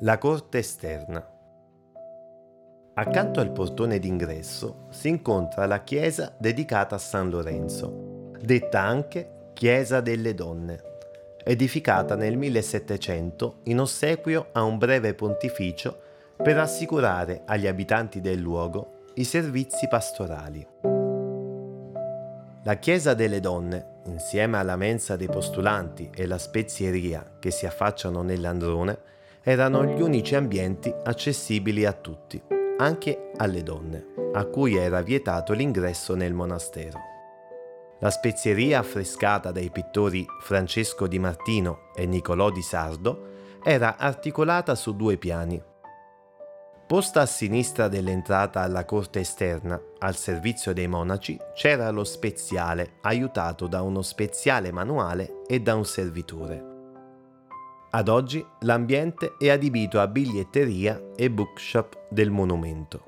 La corte esterna. Accanto al portone d'ingresso si incontra la chiesa dedicata a San Lorenzo, detta anche Chiesa delle Donne, edificata nel 1700 in ossequio a un breve pontificio per assicurare agli abitanti del luogo i servizi pastorali. La Chiesa delle Donne, insieme alla mensa dei postulanti e la spezieria che si affacciano nell'androne, erano gli unici ambienti accessibili a tutti, anche alle donne, a cui era vietato l'ingresso nel monastero. La spezieria affrescata dai pittori Francesco di Martino e Niccolò di Sardo era articolata su due piani. Posta a sinistra dell'entrata alla corte esterna, al servizio dei monaci, c'era lo speziale, aiutato da uno speziale manuale e da un servitore. Ad oggi l'ambiente è adibito a biglietteria e bookshop del monumento.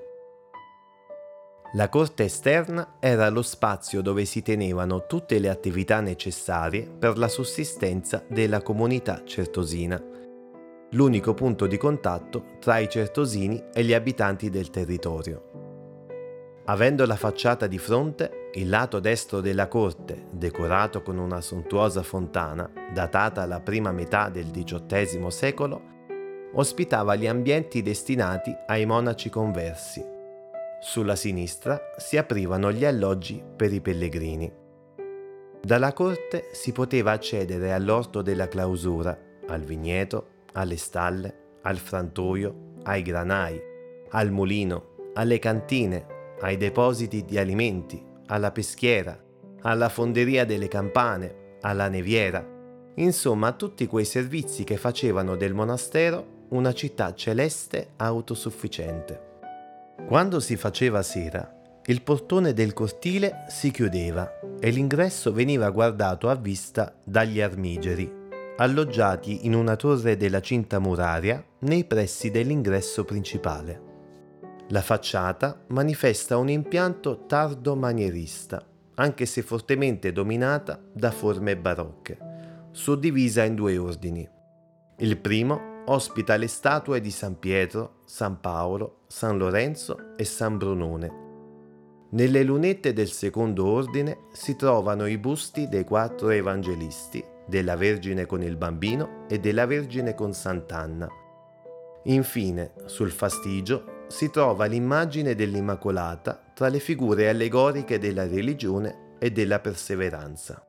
La corte esterna era lo spazio dove si tenevano tutte le attività necessarie per la sussistenza della comunità certosina, l'unico punto di contatto tra i certosini e gli abitanti del territorio. Avendo la facciata di fronte, il lato destro della corte, decorato con una sontuosa fontana, datata alla prima metà del XVIII secolo, ospitava gli ambienti destinati ai monaci conversi. Sulla sinistra si aprivano gli alloggi per i pellegrini. Dalla corte si poteva accedere all'orto della clausura, al vigneto, alle stalle, al frantoio, ai granai, al mulino, alle cantine, ai depositi di alimenti, alla peschiera, alla fonderia delle campane, alla neviera, insomma a tutti quei servizi che facevano del monastero una città celeste autosufficiente. Quando si faceva sera, il portone del cortile si chiudeva e l'ingresso veniva guardato a vista dagli armigeri, alloggiati in una torre della cinta muraria nei pressi dell'ingresso principale. La facciata manifesta un impianto tardo-manierista, anche se fortemente dominata da forme barocche, suddivisa in due ordini. Il primo ospita le statue di San Pietro, San Paolo, San Lorenzo e San Brunone. Nelle lunette del secondo ordine si trovano i busti dei quattro evangelisti, della Vergine con il bambino e della Vergine con Sant'Anna. Infine, sul fastigio si trova l'immagine dell'Immacolata tra le figure allegoriche della religione e della perseveranza.